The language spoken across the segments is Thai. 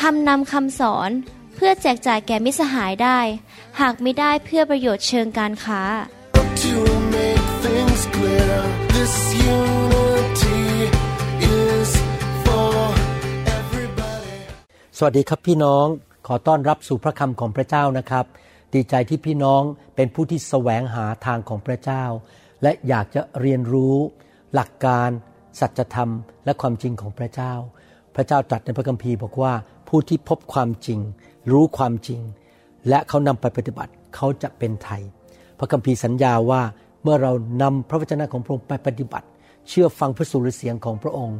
ทำนำคำสอนเพื่อแจกจ่ายแก่มิสหายได้ หากไม่ได้เพื่อประโยชน์เชิงการค้า To make things clear, this unity is for everybody. สวัสดีครับพี่น้องขอต้อนรับสู่พระคำของพระเจ้านะครับ ดีใจที่พี่น้องเป็นผู้ที่แสวงหาทางของพระเจ้า และอยากจะเรียนรู้ หลักการ สัจธรรม และความจริงของพระเจ้า พระเจ้าตรัสในพระคัมภีร์บอกว่า ผู้ที่พบความจริง รู้ความจริง และเขานำไปปฏิบัติเขาจะเป็นไทย พระคัมภีร์สัญญาว่าเมื่อเรานำพระวจนะของพระองค์ไปปฏิบัติ เชื่อฟังพระสุรเสียงของพระองค์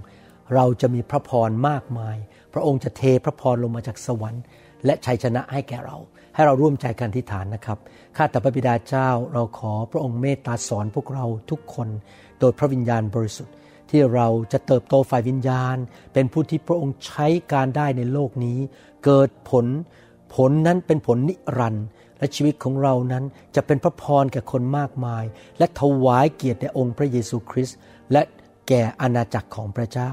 เราจะมีพระพรมากมาย พระองค์จะเทพระพรลงมาจากสวรรค์ และชัยชนะให้แก่เรา ให้เราร่วมใจกันที่ฐานนะครับข้าแต่พระบิดาเจ้าเราขอพระองค์เมตตาสอนพวกเราทุกคน โดยพระวิญญาณบริสุทธิ์ ที่เราจะเติบโตฝ่ายวิญญาณ เป็นผู้ที่พระองค์ใช้การได้ในโลกนี้ เกิดผลผลนั้นเป็นผลนิรันดร์และชีวิตของเรานั้นจะเป็นพระพรแก่คนมากมาย และถวายเกียรติแด่องค์พระเยซูคริสต์และแก่อาณาจักรของพระเจ้า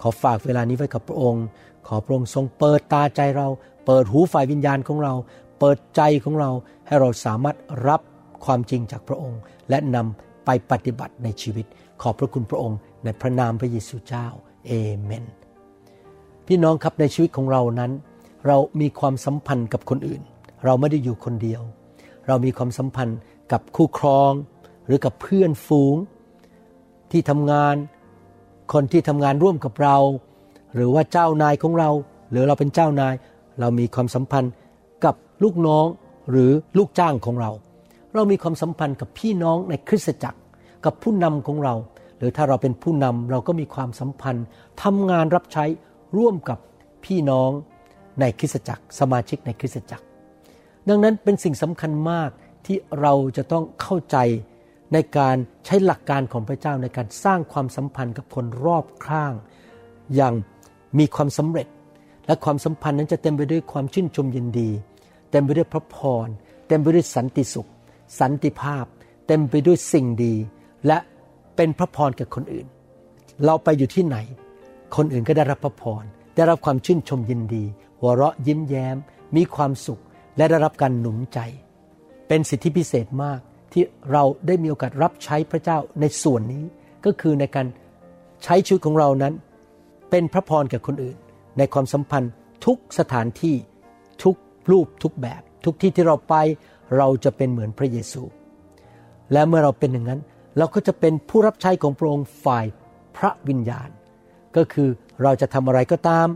ขอฝากเวลานี้ไว้กับพระองค์ ขอพระองค์ทรงเปิดตาใจเรา เปิดหูฝ่ายวิญญาณของเรา เปิดใจของเราให้เราสามารถรับความจริงจากพระองค์ และนำ ไปปฏิบัติในชีวิต ขอบพระคุณพระองค์ในพระนามพระเยซูเจ้าเอเมน พี่น้องครับในชีวิตของเรานั้น เรามีความสัมพันธ์กับคนอื่น เราไม่ได้อยู่คนเดียว เรามีความสัมพันธ์กับคู่ครอง หรือกับเพื่อนฝูง ที่ทำงาน คนที่ทำงานร่วมกับเรา หรือว่าเจ้านายของเรา หรือเราเป็นเจ้านาย เรามีความสัมพันธ์กับลูกน้องหรือลูกจ้างของเรา เรามีความสัมพันธ์กับพี่น้องในคริสตจักร กับผู้นำของเรา หรือถ้าเราเป็นผู้นำเราก็มีความสัมพันธ์ทำงานรับใช้ร่วมกับพี่น้องในคริสตจักร สมาชิกในคริสตจักร ดังนั้นเป็นสิ่งสำคัญมากที่เราจะต้องเข้าใจในการใช้หลักการของพระเจ้าในการสร้างความสัมพันธ์กับคนรอบข้าง อย่างมีความสำเร็จ และความสัมพันธ์นั้นจะเต็มไปด้วยความชื่นชมยินดี เต็มไปด้วยพระพรเต็มไปด้วยสันติสุข สันติภาพ เต็มไปด้วยสิ่งดี และเป็นพระพรแก่คนอื่น เราไปอยู่ที่ไหน คนอื่นก็ได้รับพระพร ได้รับความชื่นชมยินดี หัวเราะยิ้มแย้ม มีความสุข และได้รับการหนุนใจ เป็นสิทธิพิเศษมากที่เราได้มีโอกาสรับใช้พระเจ้าในส่วนนี้ก็คือในการใช้ชีวิตของเรานั้น เป็นพระพรแก่คนอื่น ในความสัมพันธ์ทุกสถานที่ทุกรูปทุกแบบ ทุกที่ที่เราไป เราจะเป็นเหมือนพระเยซู และเมื่อเราเป็นอย่างนั้น เราก็จะเป็นผู้รับใช้ของพระองค์ฝ่ายพระวิญญาณ ก็คือเราจะทำอะไรก็ตาม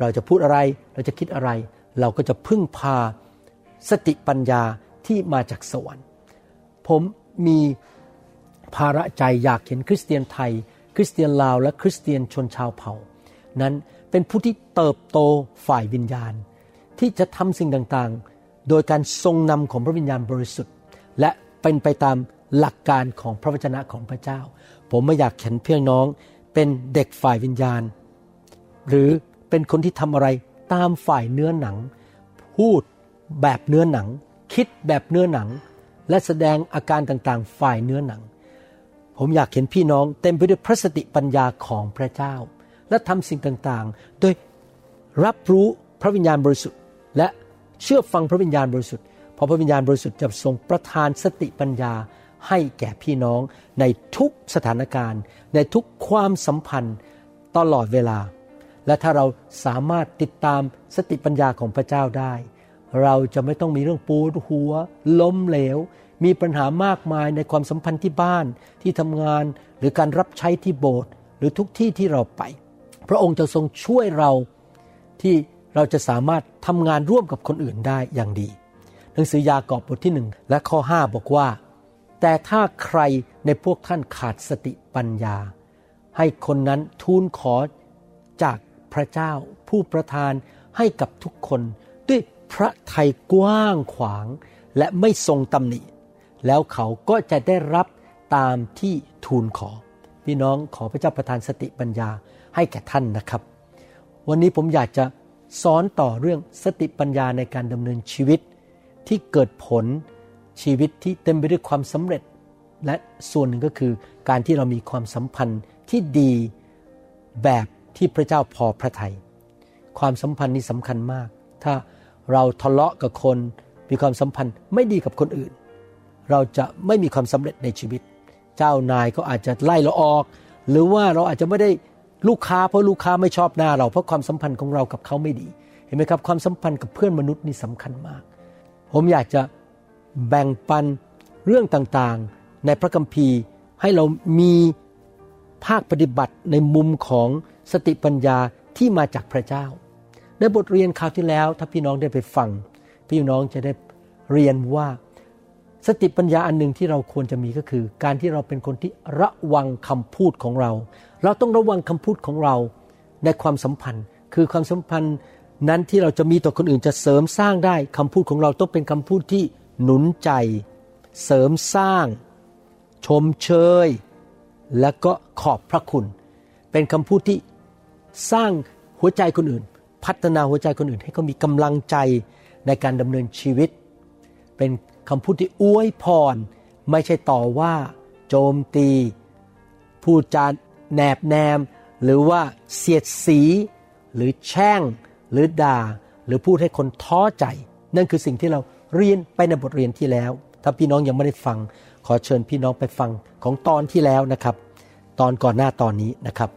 เราจะพูดอะไร เราจะคิดอะไร เราก็จะพึ่งพาสติปัญญาที่มาจากสวรรค์ ผมมีภาระใจอยากเห็นคริสเตียนไทย คริสเตียนลาว และคริสเตียนชนชาวเผ่า นั้นเป็นผู้ที่เติบโตฝ่ายวิญญาณ ที่จะทำสิ่งต่างๆ โดยการทรงนำของพระวิญญาณบริสุทธิ์ และเป็นไปตามหลักการของพระวจนะของพระเจ้า ผมไม่อยากเห็นเพียงน้องเป็นเด็กฝ่ายวิญญาณ หรือเป็นคนที่ทำอะไรตามฝ่ายเนื้อหนัง พูดแบบเนื้อหนัง คิดแบบเนื้อหนัง และแสดงอาการต่างๆ ฝ่ายเนื้อหนัง ผมอยากเห็นพี่น้องเต็มไปด้วยพระสติปัญญาของพระเจ้า และทำสิ่งต่างๆ โดยรับรู้พระวิญญาณบริสุทธิ์ และ เชื่อฟังพระวิญญาณบริสุทธิ์เพราะพระวิญญาณบริสุทธิ์จะทรงประทานสติปัญญาให้แก่พี่น้องในทุกสถานการณ์ ในทุกความสัมพันธ์ตลอดเวลา และถ้าเราสามารถติดตามสติปัญญาของพระเจ้าได้ เราจะไม่ต้องมีเรื่องปวดหัว ล้มเหลว มีปัญหามากมายในความสัมพันธ์ที่บ้านที่ทำงานหรือการรับใช้ที่โบสถ์หรือทุกที่ที่เราไป พระองค์จะทรงช่วยเราที่ เราจะสามารถทำงานร่วมกับคนอื่นได้อย่างดี หนังสือยากอบบทที่หนึ่งและข้อ 5 บอกว่า แต่ถ้าใครในพวกท่านขาดสติปัญญา ให้คนนั้นทูลขอจากพระเจ้าผู้ประทานให้กับทุกคนด้วยพระทัยกว้างขวาง และไม่ทรงตำหนิ แล้วเขาก็จะได้รับตามที่ทูลขอ พี่น้องขอพระเจ้าประทานสติปัญญาให้แก่ท่านนะครับ วันนี้ผมอยากจะ สอนต่อเรื่องสติปัญญาในการดำเนินชีวิต ที่เกิดผลชีวิตที่เต็มไปด้วยความสำเร็จ และส่วนหนึ่งก็คือการที่เรามีความสัมพันธ์ที่ดีแบบที่พระเจ้าพอพระทยัยความสัมพันธ์นี้สำคัญมาก ถ้าเราทะเลาะกับคนมีความสัมพันธ์ไม่ดีกับคนอื่น เราจะไม่มีความสำเร็จในชีวิต เจ้านายก็อาจจะไล่เราออก หรือว่าเราอาจจะไม่ได้ ลูกค้าเพราะลูกค้าไม่ชอบหน้าเรา เพราะความสัมพันธ์ของเรากับเขาไม่ดี เห็นไหมครับความสัมพันธ์กับเพื่อนมนุษย์นี่สำคัญมาก ผมอยากจะแบ่งปันเรื่องต่างๆ ในพระคัมภีร์ให้เรามีภาคปฏิบัติในมุมของสติปัญญาที่มาจากพระเจ้า ในบทเรียนคราวที่แล้วถ้าพี่น้องได้ไปฟัง พี่น้องจะได้เรียนว่า สติปัญญาอันหนึ่งที่เราควรจะมีก็คือ การที่เราเป็นคนที่ระวังคำพูดของเรา เราต้องระวังคำพูดของเราในความสัมพันธ์ คือความสัมพันธ์นั้นที่เราจะมีต่อคนอื่นจะเสริมสร้างได้คำพูดของเราต้องเป็นคำพูดที่หนุนใจ เสริมสร้าง ชมเชย และก็ขอบพระคุณ เป็นคำพูดที่สร้างหัวใจคนอื่น พัฒนาหัวใจคนอื่น ให้เขามีกำลังใจในการดำเนินชีวิต เป็น คำพูดที่อวยพร ไม่ใช่ต่อว่า โจมตี พูดจาแนบแนม หรือว่าเสียดสี หรือแช่ง หรือด่า หรือพูดให้คนท้อใจ นั่นคือสิ่งที่เราเรียนไปในบทเรียนที่แล้ว ถ้าพี่น้องยังไม่ได้ฟัง ขอเชิญพี่น้องไปฟังของตอนที่แล้วนะครับ ตอนก่อนหน้าตอนนี้นะครับ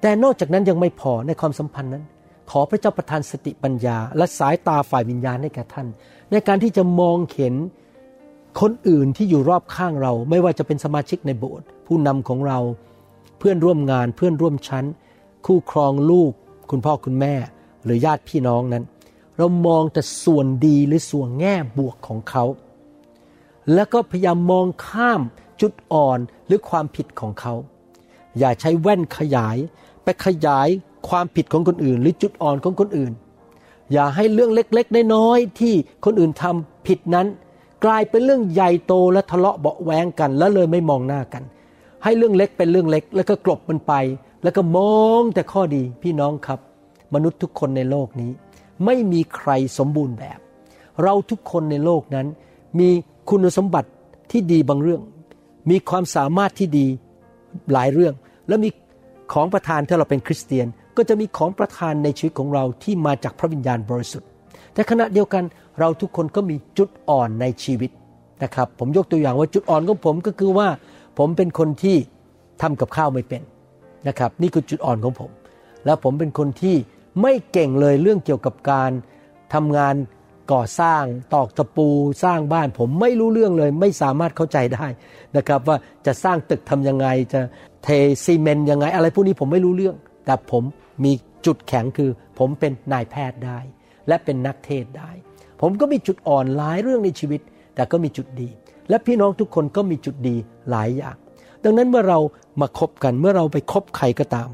แต่นอกจากนั้นยังไม่พอในความสัมพันธ์นั้น ขอพระเจ้าประทานสติปัญญา และสายตาฝ่ายวิญญาณให้แก่ท่าน ในการที่จะมองเห็นคนอื่นที่อยู่รอบข้างเรา ไม่ว่าจะเป็นสมาชิกในโบสถ์ผู้นำของเราเพื่อนร่วมงานเพื่อนร่วมชั้น คู่ครองลูก คุณพ่อคุณแม่ หรือญาติพี่น้องนั้น เรามองแต่ส่วนดีหรือส่วนแง่บวกของเขา แล้วก็พยายามมองข้ามจุดอ่อนหรือความผิดของเขา อย่าใช้แว่นขยาย ไปขยายความผิดของคนอื่น หรือจุดอ่อนของคนอื่น อย่าให้เรื่องเล็กๆน้อยๆที่คนอื่นทำผิดนั้น กลายเป็นเรื่องใหญ่โตและทะเลาะเบาแวงกันแล้วเลยไม่มองหน้ากัน ให้เรื่องเล็กเป็นเรื่องเล็ก แล้วก็กลบมันไป แล้วก็มองแต่ข้อดีพี่น้องครับ มนุษย์ทุกคนในโลกนี้ ไม่มีใครสมบูรณ์แบบ เราทุกคนในโลกนั้น มีคุณสมบัติที่ดีบางเรื่อง มีความสามารถที่ดีหลายเรื่อง แล้วมีของประทานถ้าเราเป็นคริสเตียน ก็จะมีของประทานในชีวิตของเราที่มาจากพระวิญญาณบริสุทธิ์ แต่ขณะเดียวกันเราทุกคนก็มีจุดอ่อนในชีวิตนะครับ ผมยกตัวอย่างว่าจุดอ่อนของผมก็คือว่า ผมเป็นคนที่ทำกับข้าวไม่เป็นนะครับ นี่คือจุดอ่อนของผม แล้วผมเป็นคนที่ไม่เก่งเลยเรื่องเกี่ยวกับการทำงานก่อสร้างตอกตะปูสร้างบ้าน ผมไม่รู้เรื่องเลย ไม่สามารถเข้าใจได้นะครับว่าจะสร้างตึกทำยังไงจะเทซีเมนต์ยังไง อะไรพวกนี้ผมไม่รู้เรื่อง แต่ผม มีจุดแข็งคือ ผมเป็นนายแพทย์ได้ และเป็นนักเทศได้ ผมก็มีจุดอ่อนหลายเรื่องในชีวิต แต่ก็มีจุดดี และพี่น้องทุกคนก็มีจุดดีหลายอย่าง ดังนั้นเมื่อเรามาคบกันเมื่อเราไปคบใครก็ตาม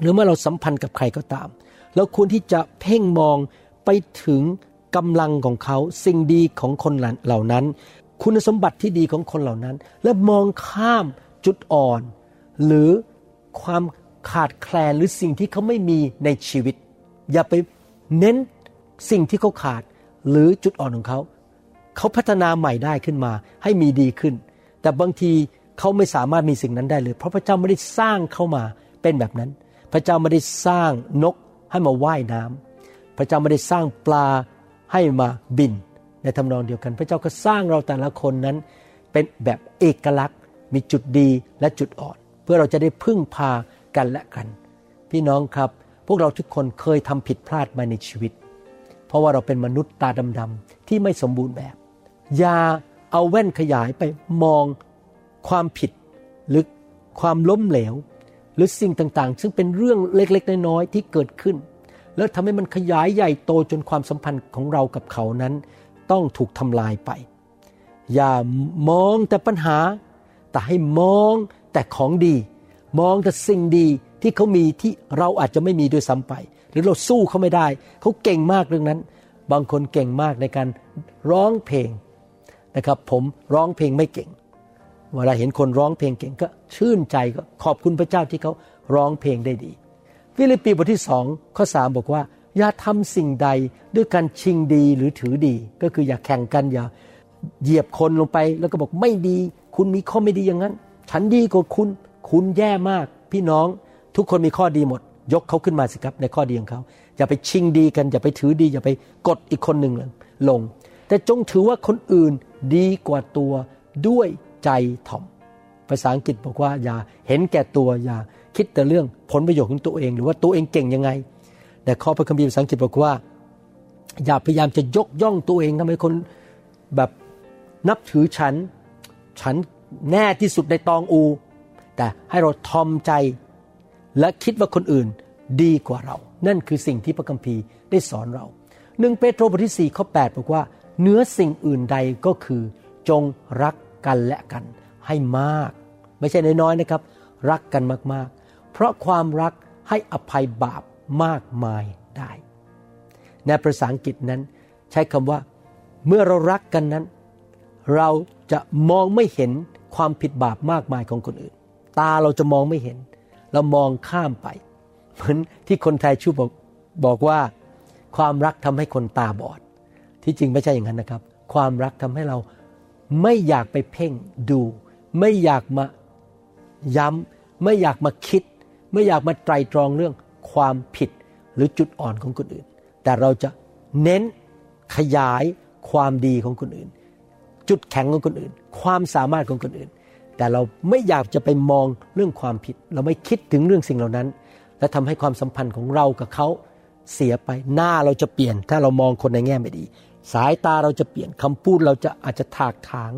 หรือเมื่อเราสัมพันธ์กับใครก็ตามเราควรที่จะเพ่งมองไปถึงกำลังของเขาสิ่งดีของคนเหล่านั้น คุณสมบัติที่ดีของคนเหล่านั้น และมองข้ามจุดอ่อน หรือความ ขาดแคลนหรือสิ่งที่เขาไม่มีในชีวิต อย่าไปเน้นสิ่งที่เขาขาดหรือจุดอ่อนของเขา เขาพัฒนาใหม่ได้ขึ้นมาให้มีดีขึ้น แต่บางทีเขาไม่สามารถมีสิ่งนั้นได้เลย เพราะพระเจ้าไม่ได้สร้างเขามาเป็นแบบนั้น พระเจ้าไม่ได้สร้างนกให้มาว่ายน้ำพระเจ้าไม่ได้สร้างปลาให้มาบิน ในทำนองเดียวกัน พระเจ้าก็สร้างเราแต่ละคนนั้น เป็นแบบเอกลักษณ์ มีจุดดีและจุดอ่อน เพื่อเราจะได้พึ่งพา กันและกัน พี่น้องครับ พวกเราทุกคนเคยทำผิดพลาดมาในชีวิต เพราะว่าเราเป็นมนุษย์ตาดำๆที่ไม่สมบูรณ์แบบ อย่าเอาแว่นขยายไปมองความผิดหรือความล้มเหลว หรือสิ่งต่างๆ ซึ่งเป็นเรื่องเล็กๆ น้อยๆที่เกิดขึ้น แล้วทำให้มันขยายใหญ่โตจนความสัมพันธ์ของเรากับเขานั้น ต้องถูกทำลายไป อย่ามองแต่ปัญหา แต่ให้มองแต่ของดี มองแต่สิ่งดีที่เขามีที่เราอาจจะไม่มีด้วยซ้ำไป หรือเราสู้เขาไม่ได้ เขาเก่งมากเรื่องนั้น บางคนเก่งมากในการร้องเพลงนะครับ ผมร้องเพลงไม่เก่ง เวลาเห็นคนร้องเพลงเก่งก็ชื่นใจก็ขอบคุณพระเจ้าที่เขาร้องเพลงได้ดี ฟิลิปปีบทที่สองข้อสามบอกว่า อย่าทำสิ่งใดด้วยการชิงดีหรือถือดี ก็คืออย่าแข่งกันอย่าเหยียบคนลงไปแล้วก็บอกไม่ดี คุณมีข้อไม่ดีอย่างนั้น ฉันดีกว่าคุณ คุณแย่มากพี่น้องทุกคนมีข้อดีหมด ยกเขาขึ้นมาสิครับ ในข้อดีของเขาอย่าไปชิงดีกัน อย่าไปถือดี อย่าไปกดอีกคนหนึ่งลง แต่จงถือว่าคนอื่นดีกว่าตัวด้วยใจถ่อม ภาษาอังกฤษบอกว่าอย่าเห็นแก่ตัวอย่าคิดแต่เรื่องผลประโยชน์ของตัวเอง หรือว่าตัวเองเก่งยังไง แต่ข้อพระคัมภีร์ภาษาอังกฤษบอกว่า อย่าพยายามจะยกย่องตัวเองทำให้คนแบบนับถือฉัน ฉันแน่ที่สุดในตองอู แต่ให้เราทอมใจ และคิดว่าคนอื่นดีกว่าเรา นั่นคือสิ่งที่พระคัมภีร์ได้สอนเราหนึ่งเปโตรบทที่4ข้อ8บอกว่าเนื้อสิ่งอื่นใดก็คือจงรักกันและกันให้มาก ไม่ใช่น้อยๆนะครับ รักกันมากๆ เพราะความรักให้อภัยบาปมากมายได้ ในภาษาอังกฤษนั้น ใช้คำว่า เมื่อเรารักกันนั้น เราจะมองไม่เห็นความผิดบาปมากมายของคนอื่น ตาเราจะมองไม่เห็น เรามองข้ามไป เหมือนที่คนไทยชูบอกบอกว่า ความรักทำให้คนตาบอด ที่จริงไม่ใช่อย่างนั้นนะครับ ความรักทำให้เราไม่อยากไปเพ่งดู ไม่อยากมาย้ำไม่อยากมาคิด ไม่อยากมาไตรตรองเรื่องความผิดหรือจุดอ่อนของคนอื่น แต่เราจะเน้นขยายความดีของคนอื่น จุดแข็งของคนอื่น ความสามารถของคนอื่น แต่เราไม่อยากจะไปมองเรื่องความผิด เราไม่คิดถึงเรื่องสิ่งเหล่านั้น และทำให้ความสัมพันธ์ของเรากับเขาเสียไปหน้าเราจะเปลี่ยน ถ้าเรามองคนในแง่ไม่ดี สายตาเราจะเปลี่ยนคำพูดเราจะอาจจะถากถาง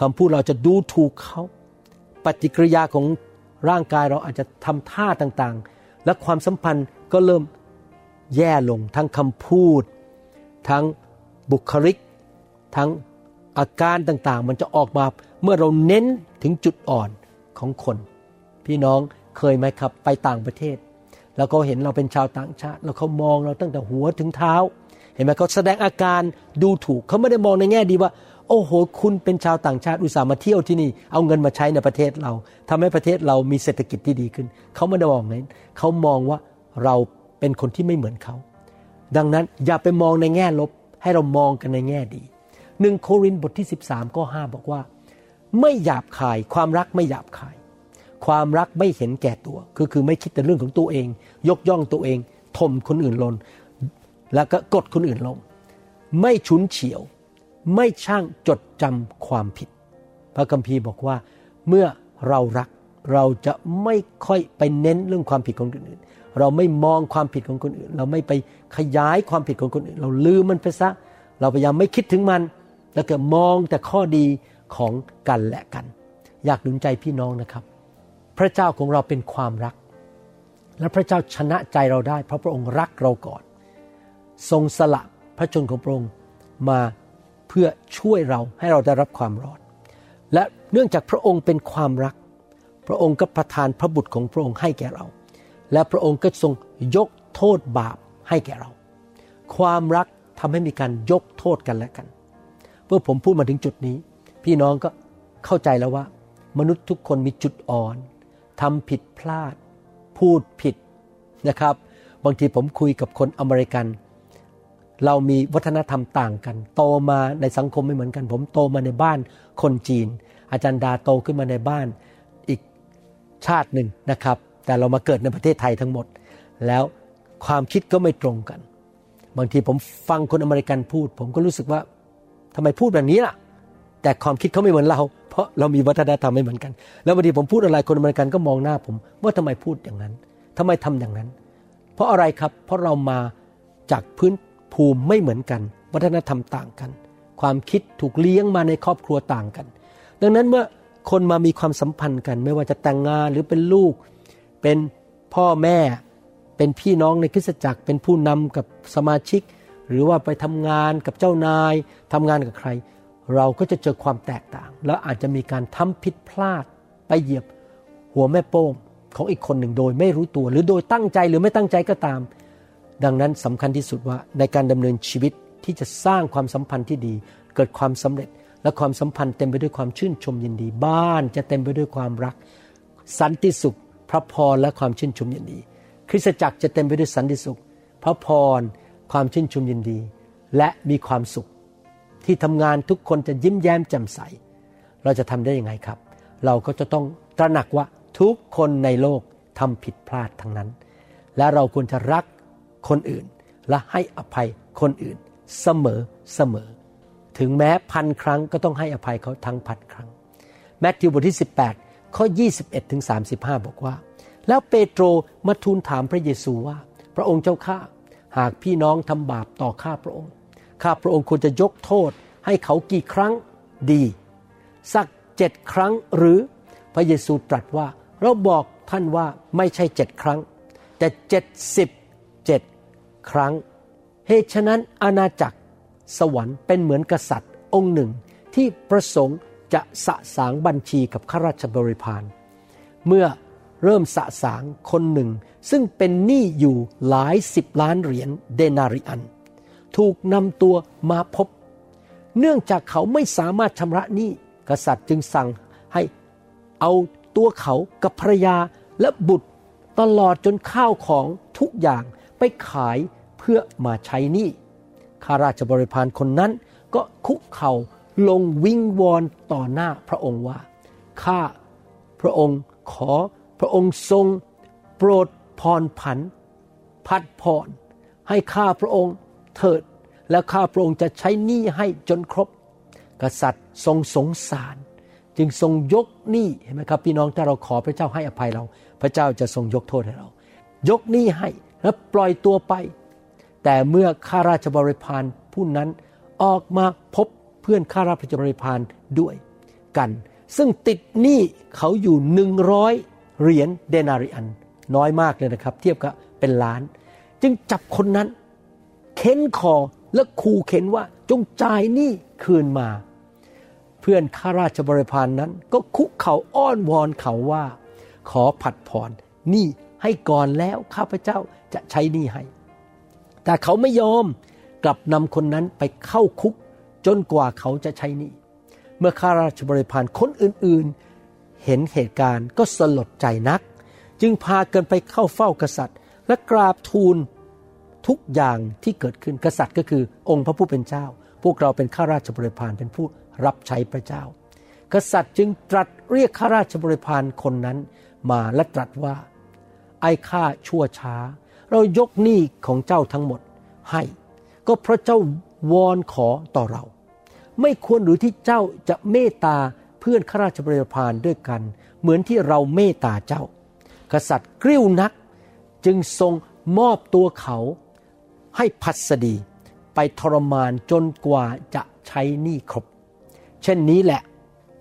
คำพูดเราจะดูถูกเขา ปฏิกิริยาของร่างกายเราอาจจะทำท่าต่างๆ และความสัมพันธ์ก็เริ่มแย่ลงทั้งคำพูด ทั้งบุคลิก ทั้ง อาการต่างๆ มันจะออกมาเมื่อเราเน้นถึงจุดอ่อนของคน พี่น้องเคยไหมครับไปต่างประเทศ แล้วเขาเห็นเราเป็นชาวต่างชาติ แล้วเขามองเราตั้งแต่หัวถึงเท้า เห็นไหมเขาแสดงอาการดูถูกเขาไม่ได้มองในแง่ดีว่า โอ้โห คุณเป็นชาวต่างชาติอุตส่าห์มาเที่ยวที่นี่ เอาเงินมาใช้ในประเทศเราทำให้ประเทศเรามีเศรษฐกิจที่ดีขึ้น เขาไม่ได้มองนั้นเขามองว่าเราเป็นคนที่ไม่เหมือนเขา ดังนั้นอย่าไปมองในแง่ลบให้เรามองกันในแง่ดี หนึ่งโครินธ์บทที่ 13ข้อ5บอกว่า ไม่หยาบคาย ความรักไม่หยาบคาย ความรักไม่เห็นแก่ตัวก็คือไม่คิดแต่เรื่องของตัวเอง ยกย่องตัวเองทมคนอื่นลน แล้วก็กดคนอื่นลง ไม่ฉุนเฉียว ไม่ช่างจดจำความผิด พระคัมภีร์บอกว่า เมื่อเรารักเราจะไม่ค่อยไปเน้นเรื่องความผิดของคนอื่น เราไม่มองความผิดของคนอื่น เราไม่ไปขยายความผิดของคนอื่น เราลืมมันไปซะ เราพยายามไม่คิดถึงมัน แล้วก็มองแต่ข้อดีของกันและกัน อยากหนุนใจพี่น้องนะครับ พระเจ้าของเราเป็นความรัก และพระเจ้าชนะใจเราได้ เพราะพระองค์รักเราก่อน ทรงสละพระชนของพระองค์มาเพื่อช่วยเราให้เราได้รับความรอด และเนื่องจากพระองค์เป็นความรัก พระองค์ก็ประทานพระบุตรของพระองค์ให้แก่เรา และพระองค์ก็ทรงยกโทษบาปให้แก่เรา ความรักทำให้มีการยกโทษกันและกัน เมื่อผมพูดมาถึงจุดนี้ พี่น้องก็เข้าใจแล้วว่า มนุษย์ทุกคนมีจุดอ่อนทำผิดพลาด พูดผิดนะครับ บางทีผมคุยกับคนอเมริกัน เรามีวัฒนธรรมต่างกัน โตมาในสังคมไม่เหมือนกัน ผมโตมาในบ้านคนจีน อาจารย์ดาโตขึ้นมาในบ้านอีกชาติหนึ่งนะครับ แต่เรามาเกิดในประเทศไทยทั้งหมด แล้วความคิดก็ไม่ตรงกัน บางทีผมฟังคนอเมริกันพูด ผมก็รู้สึกว่า ทำไมพูดแบบนี้ล่ะ แต่ความคิดเขาไม่เหมือนเรา เพราะเรามีวัฒนธรรมไม่เหมือนกัน แล้วบางทีผมพูดอะไรคนอเมริกันก็มองหน้าผม ว่าทำไมพูดอย่างนั้นทำไมทำอย่างนั้น เพราะอะไรครับ เพราะเรามาจากพื้นภูมิไม่เหมือนกัน วัฒนธรรมต่างกัน ความคิดถูกเลี้ยงมาในครอบครัวต่างกัน ดังนั้นเมื่อคนมามีความสัมพันธ์กัน ไม่ว่าจะแต่งงานหรือเป็นลูก เป็นพ่อแม่ เป็นพี่น้องในคริสตจักร เป็นผู้นำกับสมาชิก หรือว่าไปทำงานกับเจ้านายทำงานกับใคร เราก็จะเจอความแตกต่าง แล้วอาจจะมีการทำผิดพลาดไปเหยียบหัวแม่โป้งของอีกคนหนึ่งโดยไม่รู้ตัว หรือโดยตั้งใจหรือไม่ตั้งใจก็ตาม ดังนั้นสำคัญที่สุดว่าในการดำเนินชีวิตที่จะสร้างความสัมพันธ์ที่ดี เกิดความสำเร็จและความสัมพันธ์เต็มไปด้วยความชื่นชมยินดี บ้านจะเต็มไปด้วยความรัก สันติสุข พระพรและความชื่นชมยินดี คริสตจักรจะเต็มไปด้วยสันติสุข พระพร ความชื่นชมยินดี และมีความสุข ที่ทำงานทุกคนจะยิ้มแย้มแจ่มใส เราจะทำได้ยังไงครับ เราก็จะต้องตระหนักว่าทุกคนในโลกทำผิดพลาดทั้งนั้น และเราควรจะรักคนอื่น และให้อภัยคนอื่น เสมอเสมอ ถึงแม้พันครั้งก็ต้องให้อภัยเขาทั้งพันครั้งแมทธิวบทที่ 18 ข้อ 21ถึง35 บอกว่า แล้วเปโตรมาทูลถามพระเยซูว่า พระองค์เจ้าข้า หากพี่น้องทำบาปต่อข้าพระองค์ ข้าพระองค์ควรจะยกโทษให้เขากี่ครั้งดี สักเจ็ดครั้งหรือพระเยซูตรัสว่า เราบอกท่านว่าไม่ใช่เจ็ดครั้ง แต่เจ็ดสิบเจ็ดครั้ง เหตุฉะนั้นอาณาจักรสวรรค์เป็นเหมือนกษัตริย์องค์หนึ่งที่ประสงค์จะสะสางบัญชีกับข้าราชบริพารเมื่อ เริ่มสะสางคนหนึ่ง ซึ่งเป็นหนี้อยู่หลายสิบล้านเหรียญเดนาริอัน ถูกนำตัวมาพบ เนื่องจากเขาไม่สามารถชำระหนี้ กษัตริย์จึงสั่งให้เอาตัวเขากับภรรยาและบุตรตลอดจนข้าวของทุกอย่างไปขายเพื่อมาใช้หนี้ข้าราชบริพารคนนั้นก็คุกเข่าลงวิงวอนต่อหน้าพระองค์ว่า ข้าพระองค์ขอ พระองค์ทรงโปรดพรผัน พัดพรให้ข้าพระองค์เถิด และข้าพระองค์จะใช้หนี้ให้จนครบ กษัตริย์ทรงสงสาร จึงทรงยกหนี้เห็นไหมครับพี่น้องถ้าเราขอพระเจ้าให้อภัยเรา พระเจ้าจะทรงยกโทษให้เรา ยกหนี้ให้และปล่อยตัวไป แต่เมื่อข้าราชบริพารผู้นั้นออกมาพบเพื่อนข้าราชบริพารด้วยกัน ซึ่งติดหนี้เขาอยู่หนึ่งร้อย เหรียญเดนาริอัน น้อยมากเลยนะครับ เทียบกับเป็นล้าน จึงจับคนนั้น เค้นคอและขู่เข็นว่าจงจ่ายหนี้คืนมา เพื่อนข้าราชบริพารนนั้นก็คุกเขาอ้อนวอนเขาว่า ขอผัดผ่อนหนี้ให้ก่อนแล้วข้าพเจ้าจะใช้หนี้ให้ แต่เขาไม่ยอมกลับนำคนนั้นไปเข้าคุกจนกว่าเขาจะใช้หนี้เมื่อข้าราชบริพารคนอื่นๆ เห็นเหตุการณ์ก็สลดใจนัก จึงพากันไปเข้าเฝ้ากษัตริย์ และกราบทูลทุกอย่างที่เกิดขึ้นกษัตริย์ก็คือองค์พระผู้เป็นเจ้า พวกเราเป็นข้าราชบริพารเป็นผู้รับใช้พระเจ้า กษัตริย์จึงตรัสเรียกข้าราชบริพารคนนั้นมาและตรัสว่า ไอ้ข้าชั่วช้า เรายกหนี้ของเจ้าทั้งหมดให้ ก็เพราะเจ้าวอนขอต่อเรา ไม่ควรหรือที่เจ้าจะเมตตา เพื่อนข้าราชบริพารด้วยกัน เหมือนที่เราเมตตาเจ้า กษัตริย์กริ้วนักจึงทรงมอบตัวเขาให้พัสดี ไปทรมานจนกว่าจะใช้หนี้ครบ เช่นนี้แหละ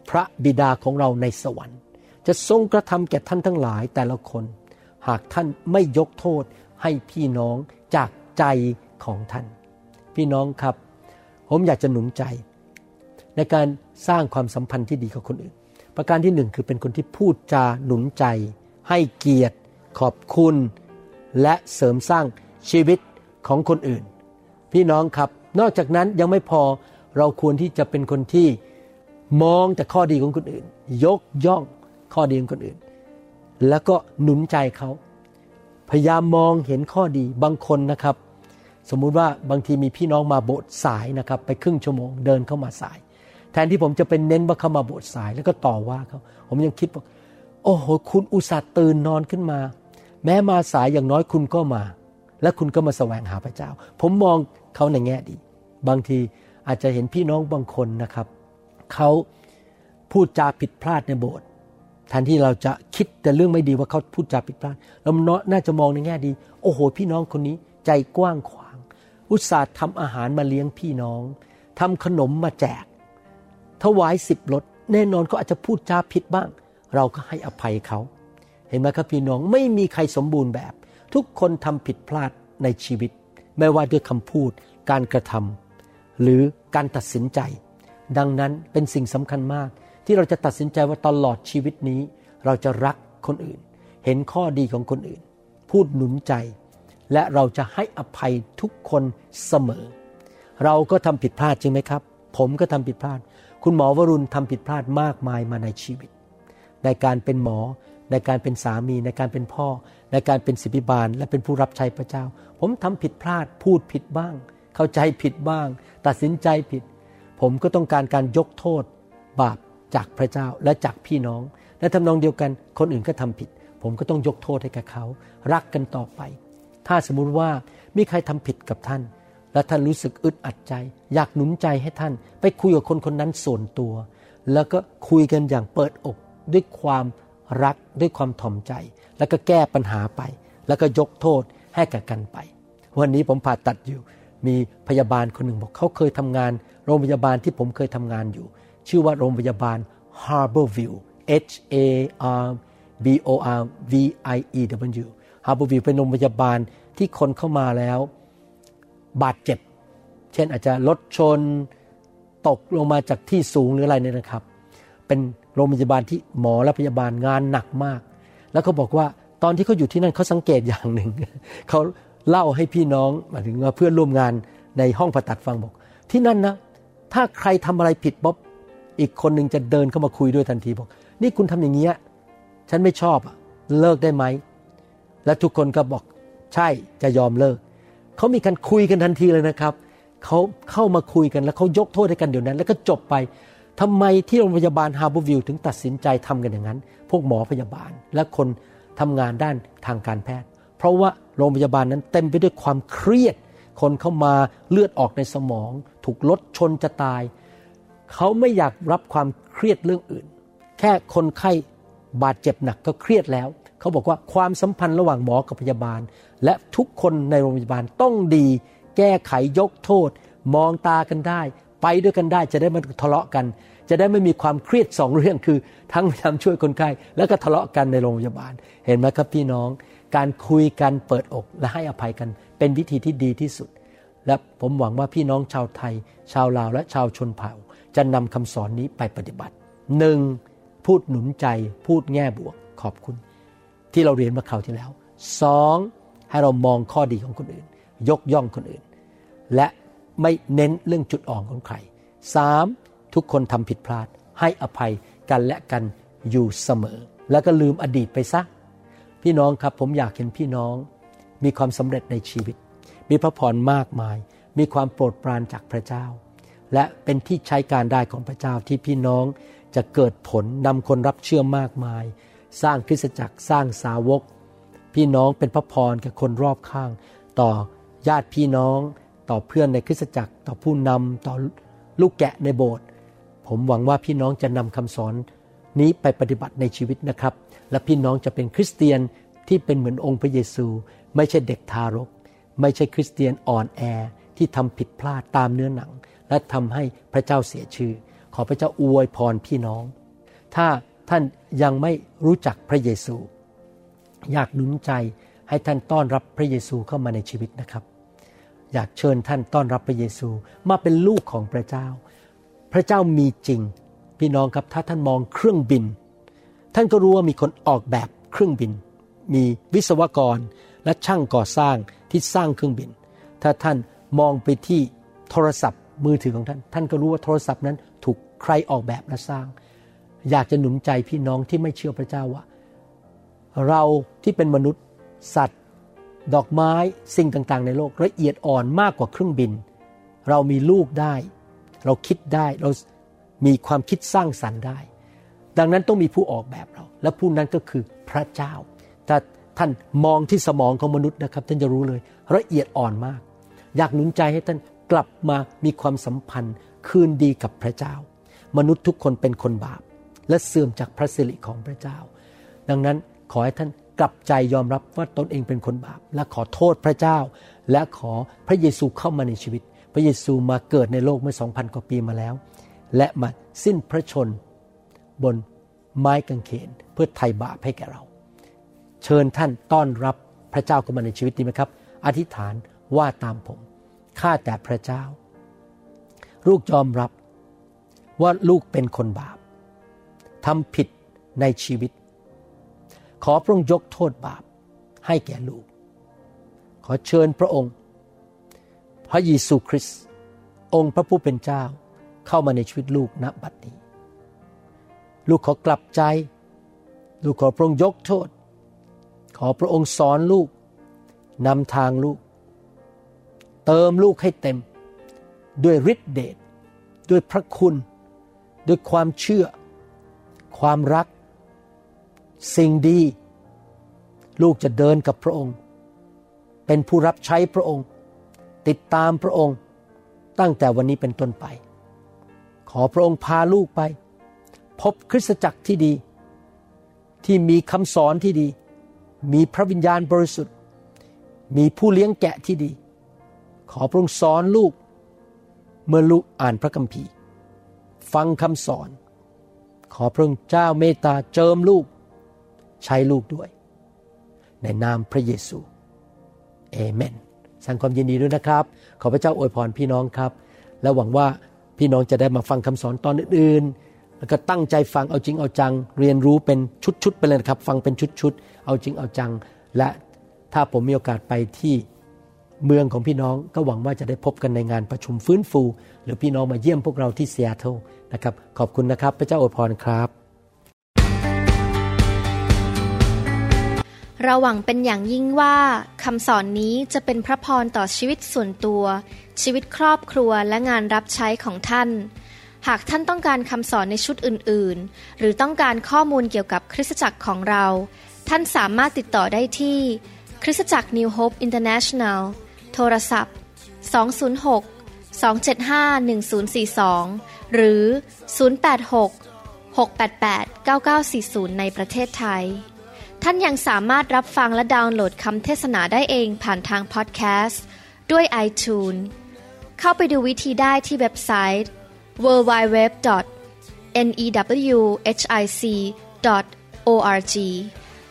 พระบิดาของเราในสวรรค์ จะทรงกระทำแก่ท่านทั้งหลายแต่ละคน หากท่านไม่ยกโทษให้พี่น้องจากใจของท่าน พี่น้องครับ ผมอยากจะหนุนใจ ในการสร้างความสัมพันธ์ที่ดีกับคนอื่น ประการที่หนึ่งคือเป็นคนที่พูดจาหนุนใจ ให้เกียรติ ขอบคุณ และเสริมสร้างชีวิตของคนอื่น พี่น้องครับนอกจากนั้นยังไม่พอเราควรที่จะเป็นคนที่มองแต่ข้อดีของคนอื่น ยกย่องข้อดีของคนอื่น แล้วก็หนุนใจเขาพยายามมองเห็นข้อดีบางคนนะครับ สมมุติว่าบางทีมีพี่น้องมาโบสถ์สายนะครับ ไปครึ่งชั่วโมงเดินเข้ามาสาย แทนที่ผมจะเป็นเน้นว่าเขามาโบสถ์สายแล้วก็ต่อว่าเขาผมยังคิดว่าโอ้โหคุณอุตส่าห์ตื่นนอนขึ้นมา แม้มาสายอย่างน้อยคุณก็มา และคุณก็มาแสวงหาพระเจ้า ผมมองเขาในแง่ดี บางทีอาจจะเห็นพี่น้องบางคนนะครับเขาพูดจาผิดพลาดในโบสถ์แทนที่เราจะคิดแต่เรื่องไม่ดีว่าเขาพูดจาผิดพลาดเราน่าจะมองในแง่ดี โอ้โห พี่น้องคนนี้ใจกว้างขวาง อุตส่าห์ทำอาหารมาเลี้ยงพี่น้องทำขนมมาแจก ถวายสิบรถแน่นอนก็อาจจะพูดจาผิดบ้าง เราก็ให้อภัยเขา เห็นไหมครับพี่น้องไม่มีใครสมบูรณ์แบบ ทุกคนทำผิดพลาดในชีวิต ไม่ว่าด้วยคำพูด การกระทำหรือการตัดสินใจ ดังนั้นเป็นสิ่งสำคัญมาก ที่เราจะตัดสินใจว่าตลอดชีวิตนี้ เราจะรักคนอื่น เห็นข้อดีของคนอื่น พูดหนุนใจ และเราจะให้อภัยทุกคนเสมอ เราก็ทำผิดพลาดจริงไหมครับ ผมก็ทำผิดพลาด คุณหมอวรุณทำผิดพลาดมากมายมาในชีวิต ในการเป็นหมอ ในการเป็นสามี ในการเป็นพ่อ ในการเป็นศิบิบาล และเป็นผู้รับใช้พระเจ้า ผมทำผิดพลาดพูดผิดบ้าง เข้าใจผิดบ้าง ตัดสินใจผิด ผมก็ต้องการการยกโทษบาปจากพระเจ้าและจากพี่น้อง และทำนองเดียวกันคนอื่นก็ทำผิด ผมก็ต้องยกโทษให้กับเขา รักกันต่อไป ถ้าสมมุติว่ามีใครทำผิดกับท่าน และท่านรู้สึกอึดอัดใจ อยากหนุนใจให้ท่าน ไปคุยกับคนคนนั้นส่วนตัว แล้วก็คุยกันอย่างเปิดอกด้วยความรักด้วยความถ่อมใจ แล้วก็แก้ปัญหาไป แล้วก็ยกโทษให้กับกันไป วันนี้ผมผ่าตัดอยู่ มีพยาบาลคนหนึ่งบอกเขาเคยทำงาน โรงพยาบาลที่ผมเคยทำงานอยู่ ชื่อว่าโรงพยาบาล Harborview H A R B O R V I E W Harborview เป็นโรงพยาบาลที่คนเข้ามาแล้ว บาดเจ็บ เช่นอาจจะรถชนตกลงมาจากที่สูงหรืออะไรเนี่ยนะครับ เป็นโรงพยาบาลที่หมอและพยาบาลงานหนักมาก แล้วเขาบอกว่าตอนที่เขาอยู่ที่นั่นเขาสังเกตอย่างหนึ่งเขาเล่าให้พี่น้องหมายถึงเพื่อนร่วมงานในห้องผ่าตัดฟังบอก ที่นั่นนะถ้าใครทำอะไรผิดป๊อบอีกคนหนึ่งจะเดินเข้ามาคุยด้วยทันทีบอก นี่คุณทำอย่างเงี้ยฉันไม่ชอบอะเลิกได้ไหมและทุกคนก็บอกใช่จะยอมเลิก เขามีการคุยกันทันทีเลยนะครับเขาเข้ามาคุยกันแล้วเขายกโทษให้กันเดี๋ยวนั้น แล้วก็จบไปทำไมที่โรงพยาบาลฮาร์บอร์วิวถึงตัดสินใจทำกันอย่างนั้น พวกหมอพยาบาลและคนทำงานด้านทางการแพทย์ เพราะว่าโรงพยาบาลนั้นเต็มไปด้วยความเครียด คนเข้ามาเลือดออกในสมอง ถูกรถชนจะตาย เขาไม่อยากรับความเครียดเรื่องอื่น แค่คนไข้บาดเจ็บหนักก็เครียดแล้ว เขาบอกว่าความสัมพันธ์ระหว่างหมอกับพยาบาล และทุกคนในโรงพยาบาลต้องดี แก้ไขยกโทษ มองตากันได้ ไปด้วยกันได้จะได้ไมาทะเลาะกัน จะได้ไม่มีความเครียดสองเรื่องคือ ทั้งพยายามช่วยคนไข้แล้วก็ทะเลาะกันในโรงพยาบาล เห็นไหมครับพี่น้อง การคุยกันเปิดอกและให้อภัยกัน เป็นวิธีที่ดีที่สุด และผมหวังว่าพี่น้องชาวไทย ชาวลาวและชาวชนเผ่า จะนำคำสอนนี้ไปปฏิบัติหนึ่งพูดหนุนใจพูดแง่บวกขอบคุณ ที่เราเรียนมาคราวที่แล้วสองให้เรามองข้อดีของคนอื่น ยกย่องคนอื่น และไม่เน้นเรื่องจุดอ่อนของใครสามทุกคนทำผิดพลาด ให้อภัยกันและกันอยู่เสมอ แล้วก็ลืมอดีตไปซะ พี่น้องครับผมอยากเห็นพี่น้อง มีความสำเร็จในชีวิต มีพระพรมากมาย มีความโปรดปรานจากพระเจ้า และเป็นที่ใช้การได้ของพระเจ้าที่พี่น้องจะเกิดผลนำคนรับเชื่อมากมาย สร้างคริสตจักรสร้างสาวก พี่น้องเป็นพระพรกับคนรอบข้าง ต่อญาติพี่น้อง ต่อเพื่อนในคริสตจักร ต่อผู้นำต่อลูกแกะในโบสถ์ผมหวังว่าพี่น้องจะนำคำสอนนี้ไปปฏิบัติในชีวิตนะครับ และพี่น้องจะเป็นคริสเตียนที่เป็นเหมือนองค์พระเยซู ไม่ใช่เด็กทารก ไม่ใช่คริสเตียนอ่อนแอที่ทำผิดพลาดตามเนื้อหนัง และทำให้พระเจ้าเสียชื่อ ขอพระเจ้าอวยพรพี่น้อง ถ้า ท่านยังไม่รู้จักพระเยซู อยากหนุนใจให้ท่านต้อนรับพระเยซูเข้ามาในชีวิตนะครับ อยากเชิญท่านต้อนรับพระเยซูมาเป็นลูกของพระเจ้า พระเจ้ามีจริง พี่น้องครับถ้าท่านมองเครื่องบิน ท่านก็รู้ว่ามีคนออกแบบเครื่องบิน มีวิศวกรและช่างก่อสร้างที่สร้างเครื่องบิน ถ้าท่านมองไปที่โทรศัพท์มือถือของท่าน ท่านก็รู้ว่าโทรศัพท์นั้นถูกใครออกแบบและสร้าง อยากจะหนุนใจพี่น้องที่ไม่เชื่อพระเจ้าว่า เราที่เป็นมนุษย์ สัตว์ ดอกไม้สิ่งต่างๆ ในโลกละเอียดอ่อนมากกว่าเครื่องบิน เรามีลูกได้ เราคิดได้เรามีความคิดสร้างสรรค์ได้ ดังนั้นต้องมีผู้ออกแบบเรา และผู้นั้นก็คือพระเจ้าถ้าท่านมองที่สมองของมนุษย์นะครับ ท่านจะรู้เลยละเอียดอ่อนมาก อยากหนุนใจให้ท่านกลับมามีความสัมพันธ์ คืนดีกับพระเจ้า มนุษย์ทุกคนเป็นคนบาป และเสื่อมจากพระสิริของพระเจ้า ดังนั้นขอให้ท่านกลับใจยอมรับว่าตนเองเป็นคนบาป และขอโทษพระเจ้า และขอพระเยซูเข้ามาในชีวิต พระเยซูมาเกิดในโลกเมื่อสองพันกว่าปีมาแล้ว และมาสิ้นพระชนบนไม้กางเขนเพื่อไถ่บาปให้แก่เรา เชิญท่านต้อนรับพระเจ้าเข้ามาในชีวิตดีไหมครับ อธิษฐานว่าตามผมข้าแต่พระเจ้า ลูกยอมรับว่าลูกเป็นคนบาป ทำผิดในชีวิต ขอพระองค์ยกโทษบาปให้แก่ลูก ขอเชิญพระองค์ พระเยซูคริสต์องค์พระผู้เป็นเจ้าเข้ามาในชีวิตลูกณบัดนี้ ลูกขอกลับใจ ลูกขอพระองค์ยกโทษ ขอพระองค์สอนลูกนำทางลูก เติมลูกให้เต็ม ด้วยฤทธิเดชด้วยพระคุณ ด้วยความเชื่อ ความรัก สิ่งดี ลูกจะเดินกับพระองค์ เป็นผู้รับใช้พระองค์ ติดตามพระองค์ ตั้งแต่วันนี้เป็นต้นไป ขอพระองค์พาลูกไป พบคริสตจักรที่ดี ที่มีคำสอนที่ดี มีพระวิญญาณบริสุทธิ์ มีผู้เลี้ยงแกะที่ดี ขอพระองค์สอนลูกเมื่อลูกอ่านพระคัมภีร์ ฟังคำสอน ขอพระองค์เจ้าเมตตาเจิมลูก ใช้ลูกด้วย ในนามพระเยซูเอเมนแสดงความยินดีด้วยนะครับ ขอพระเจ้าอวยพรพี่น้องครับ และหวังว่าพี่น้องจะได้มาฟังคำสอนตอนอื่นๆ แล้วก็ตั้งใจฟังเอาจริงเอาจัง เรียนรู้เป็นชุดๆไปเลยนะครับ ฟังเป็นชุดๆ เอาจริงเอาจัง และถ้าผมมีโอกาสไปที่ เมืองของพี่น้องก็หวังว่าจะได้พบกันในงานประชุมฟื้นฟู หรือพี่น้องมาเยี่ยมพวกเราที่เซีแอตเทิลนะครับขอบคุณนะครับ พระเจ้าอวยพรครับ เราหวังเป็นอย่างยิ่งว่าคำสอนนี้จะเป็นพระพรต่อชีวิตส่วนตัว ชีวิตครอบครัวและงานรับใช้ของท่าน หากท่านต้องการคำสอนในชุดอื่นๆ หรือต้องการข้อมูลเกี่ยวกับคริสตจักรของเรา ท่านสามารถติดต่อได้ที่คริสตจักร New Hope International โทรศัพท์ 206 275 1042 หรือ 086 688 9940 ในประเทศไทย ท่านยังสามารถรับฟังและดาวน์โหลดคำเทศนาได้เองผ่านทางพอดแคสต์ด้วย iTunes เข้าไปดูวิธีได้ที่เว็บไซต์ www.newhic.org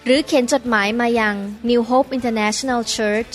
หรือเขียนจดหมายมายัง New Hope International Church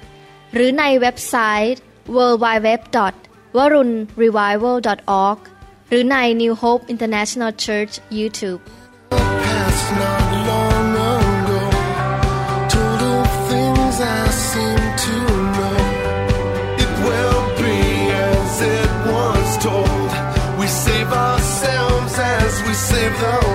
หรือในเว็บไซต์ www.warunrevival.org หรือใน New Hope International Church YouTube past not long ago. Told of things I seem to know. It will be as it was told. We save ourselves as we save the